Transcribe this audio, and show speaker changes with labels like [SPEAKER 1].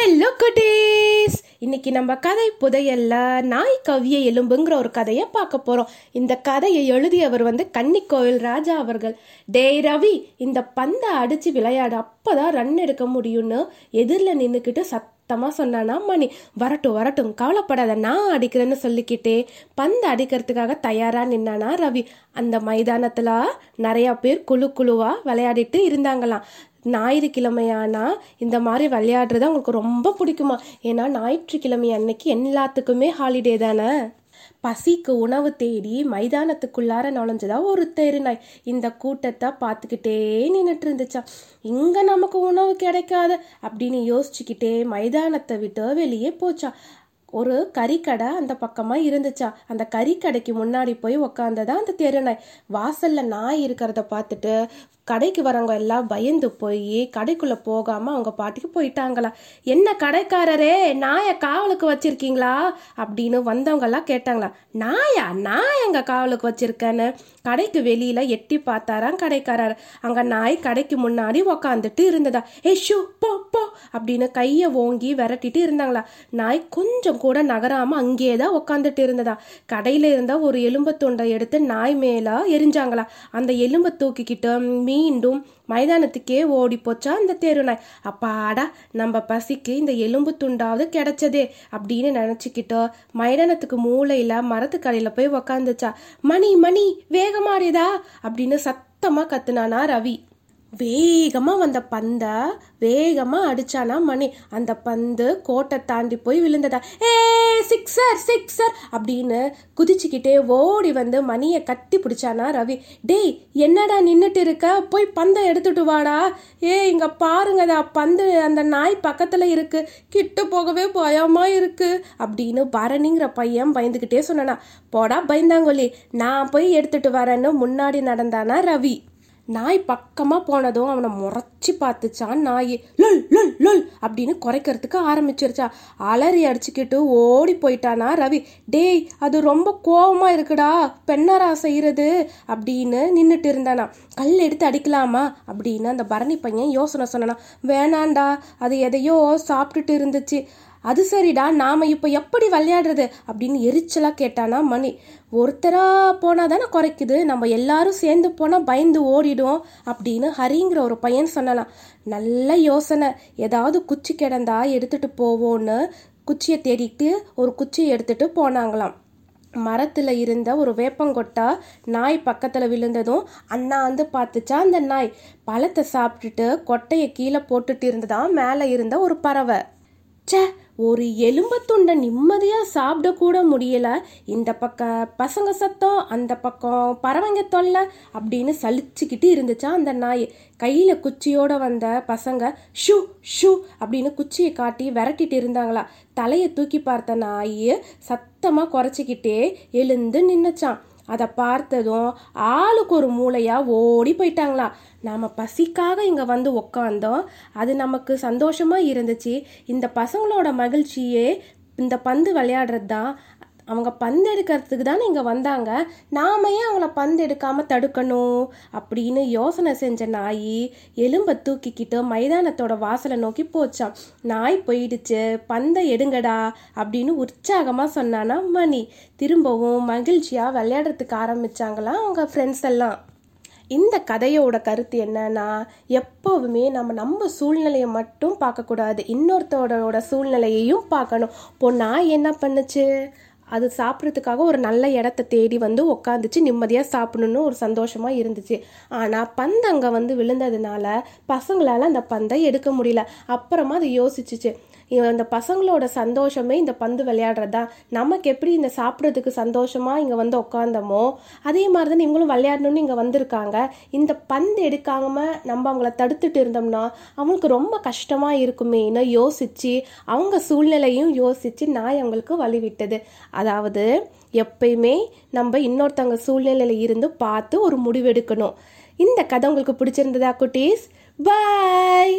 [SPEAKER 1] Hello குட்டீஸ் இன்னைக்கு நம்ம கதை புதையல்ல நாய் கவிய எலும்புங்கிற ஒரு கதையை பார்க்க போறோம். இந்த கதையை எழுதியவர் வந்து கன்னிக்கோவில் ராஜா அவர்கள். டேய் ரவி இந்த பந்தை அடிச்சு விளையாடு. அப்பதான் ரன் எடுக்க முடியும்னு எதிரில் நின்றுக்கிட்டு சத்தமாக சொன்னானா மணி வரட்டும் வரட்டும் கவலைப்படாத நான் அடிக்கிறேன்னு சொல்லிக்கிட்டே பந்து அடிக்கிறதுக்காக தயாராக நின்னானா ரவி. அந்த மைதானத்தில் நிறையா பேர் குழு குழுவாக விளையாடிட்டு இருந்தாங்களாம். ஞாயிற்றுக்கிழமையானா இந்த மாதிரி விளையாடுறது அவங்களுக்கு ரொம்ப பிடிக்குமா? ஏன்னா ஞாயிற்றுக்கிழமை அன்னைக்கு எல்லாத்துக்குமே ஹாலிடே தானே? பசிக்கு உணவு தேடி மைதானத்துக்குள்ளார நுழைஞ்சதா ஒரு தெரு நாய். இந்த கூட்டத்தை பார்த்துக்கிட்டே நின்றுட்டு இருந்துச்சா இங்க நமக்கு உணவு கிடைக்காது அப்படின்னு யோசிச்சுக்கிட்டே மைதானத்தை விட்டு வெளியே போச்சா. ஒரு கறிக்கடை அந்த பக்கமாக இருந்துச்சா. அந்த கறிக்கடைக்கு முன்னாடி போய் உக்காந்ததா அந்த தெரு நாய். வாசல்ல நாய் இருக்கிறத பார்த்துட்டு கடைக்கு வரவங்க எல்லாம் பயந்து போய் கடைக்குள்ளே போகாமல் அவங்க பாட்டுக்கு போயிட்டாங்களா. என்ன கடைக்காரரே நாயை காவலுக்கு வச்சுருக்கீங்களா? அப்படின்னு வந்தவங்கெல்லாம் கேட்டாங்களா. நாயா? நான் எங்கள் காவலுக்கு வச்சுருக்கேன்னு? கடைக்கு வெளியில் எட்டி பார்த்தாராம் கடைக்காரர். அங்கே நாய் கடைக்கு முன்னாடி உக்காந்துட்டு இருந்ததா. ஏ ஷூ போ போ அப்படின்னு கையை ஓங்கி விரட்டிட்டு இருந்தாங்களா. நாய் கொஞ்சம் கூட நகராமல் அங்கேயே தான் உக்காந்துட்டு இருந்ததா. கடையில் இருந்த ஒரு எலும்பு துண்டை எடுத்து நாய் மேலே எரிஞ்சாங்களா. அந்த எலும்பை தூக்கிக்கிட்டு மீண்டும் மைதானத்துக்கே ஓடி போச்சா அந்த தெரு நாய் அப்பாடா நம்ம பசிக்கு இந்த எலும்பு துண்டாவது கிடைச்சதே அப்படின்னு நினச்சிக்கிட்டு மைதானத்துக்கு மூளையில் மரத்துக்கடையில் போய் உக்காந்துச்சா. மணி மணி வேகமாடியதா அப்படின்னு சத்தமாக கத்துனானா ரவி. வேகமாக வந்த பந்தை வேகமாக அடிச்சானா மணி. அந்த பந்து கோட்டை தாண்டி போய் விழுந்ததா. ஏ சிக்ஸர் சிக்ஸர் அப்படின்னு குதிச்சுக்கிட்டே ஓடி வந்து மணியை கட்டி பிடிச்சானா ரவி. டேய் என்னடா நின்றுட்டு இருக்க? போய் பந்தை எடுத்துட்டு வாடா. ஏ இங்கே பாருங்கடா பந்து அந்த நாய் பக்கத்தில் இருக்குது கிட்ட போகவே பயமாக இருக்குது அப்படின்னு பரணிங்கிற பையன் பயந்துக்கிட்டே சொன்னானா. போடா பயந்தாங்கொல்லி. நான் போய் எடுத்துட்டு வரேன்னு முன்னாடி நடந்தானா ரவி. நாய் பக்கமாக போனதும் அவனை முறைச்சி பார்த்துச்சான் நாய். லொல் லொல் லொல் அப்படின்னு குறைக்கிறதுக்கு ஆரம்பிச்சிருச்சா. அலறி அடிச்சுக்கிட்டு ஓடி போயிட்டானா ரவி. டேய் அது ரொம்ப கோபமாக இருக்குடா. பெண்ணாரா செய்யறது? அப்படின்னு நின்றுட்டு இருந்தானா. கல் எடுத்து அடிக்கலாமா? அப்படின்னு அந்த பரணி பையன் யோசனை சொன்னானா. வேணாண்டா. அது எதையோ சாப்பிட்டுட்டு இருந்துச்சு. அது சரிடா நாம் இப்போ எப்படி விளையாடுறது? அப்படின்னு எரிச்சலாக கேட்டானா மணி. ஒருத்தராக போனால் தானே குறைக்குது. நம்ம எல்லாரும் சேர்ந்து போனால் பயந்து ஓடிடும் அப்படின்னு ஹரிங்கிற ஒரு பையன் சொன்னலாம் நல்ல யோசனை. ஏதாவது குச்சி கிடந்தா எடுத்துகிட்டு போவோன்னு குச்சியை தேடிட்டு ஒரு குச்சியை எடுத்துகிட்டு போனாங்களாம். மரத்தில் இருந்த ஒரு வேப்பங்கொட்டா நாய் பக்கத்தில் விழுந்ததும் அண்ணா வந்து பார்த்துச்சா அந்த நாய் பழத்தை சாப்பிட்டுட்டு கொட்டையை கீழே போட்டுட்டு இருந்ததா மேலே இருந்த ஒரு பறவை. ச்சே ஒரு எலும்பத்துண்டை நிம்மதியாக சாப்பிட கூட இந்த பக்கம் பசங்க சத்தம் அந்த பக்கம் பறவைங்க தொல்லை அப்படின்னு சலிச்சுக்கிட்டு இருந்துச்சா அந்த நாய். கையில் குச்சியோட வந்த பசங்க ஷூ ஷூ அப்படின்னு குச்சியை காட்டி விரட்டிட்டு இருந்தாங்களா. தலையை தூக்கி பார்த்த நாய் சத்தமாக குறைச்சிக்கிட்டே எழுந்து நின்றுச்சான் அதை பார்த்ததும் ஆளுக்கு ஒரு மூளையாக ஓடி போயிட்டாங்களா. நாம பசிக்காக இங்கே வந்து உக்காந்தோம். அது நமக்கு சந்தோஷமா இருந்துச்சு. இந்த பசங்களோட மகிழ்ச்சியே இந்த பந்து விளையாடுறது தான் அவங்க பந்து எடுக்கிறதுக்கு தானே இங்கே வந்தாங்க. நாம ஏன் அவங்கள பந்து எடுக்காமல் தடுக்கணும்? அப்படின்னு யோசனை செஞ்ச நாய் எலும்பை தூக்கிக்கிட்டு மைதானத்தோட வாசலை நோக்கி போச்சான் நாய் போயிடுச்சு. பந்தை எடுங்கடா அப்படின்னு உற்சாகமாக சொன்னானா மணி. திரும்பவும் மகிழ்ச்சியாக விளையாடுறதுக்கு ஆரம்பிச்சாங்களாம் அவங்க ஃப்ரெண்ட்ஸ் எல்லாம். இந்த கதையோட கருத்து என்னன்னா எப்போவுமே நம்ம நம்ம சூழ்நிலையை மட்டும் பார்க்கக்கூடாது. இன்னொருத்தரோட சூழ்நிலையையும் பார்க்கணும். இப்போ நான் என்ன பண்ணுச்சு? அது சாப்பிட்றதுக்காக ஒரு நல்ல இடத்த தேடி வந்து உட்காந்துச்சு நிம்மதியாக சாப்பிடணுன்னு ஒரு சந்தோஷமாக இருந்துச்சு. ஆனால் பந்து அங்கே வந்து விழுந்ததுனால பசங்களால் அந்த பந்தை எடுக்க முடியல. அப்புறமா அது யோசிச்சுச்சு. அந்த பசங்களோட சந்தோஷமே இந்த பந்து விளையாடுறது? தான் நமக்கு எப்படி இந்த சாப்பிட்றதுக்கு சந்தோஷமாக இங்கே வந்து உட்காந்தோமோ அதே மாதிரி தான் இவங்களும் விளையாடணும்னு இங்கே வந்திருக்காங்க. இந்த பந்து எடுக்காம நம்ம அவங்கள தடுத்துட்டு இருந்தோம்னா அவங்களுக்கு ரொம்ப கஷ்டமாக இருக்குமேன்னு யோசித்து அவங்க சூழ்நிலையும் யோசித்து நாய் அவங்களுக்கு வழிவிட்டது. அதாவது எப்பயுமே நம்ம இன்னொருத்தவங்க சூழ்நிலையில் இருந்து பார்த்து ஒரு முடிவெடுக்கணும் இந்த கதை உங்களுக்கு பிடிச்சிருந்ததா குட்டீஸ்? பாய்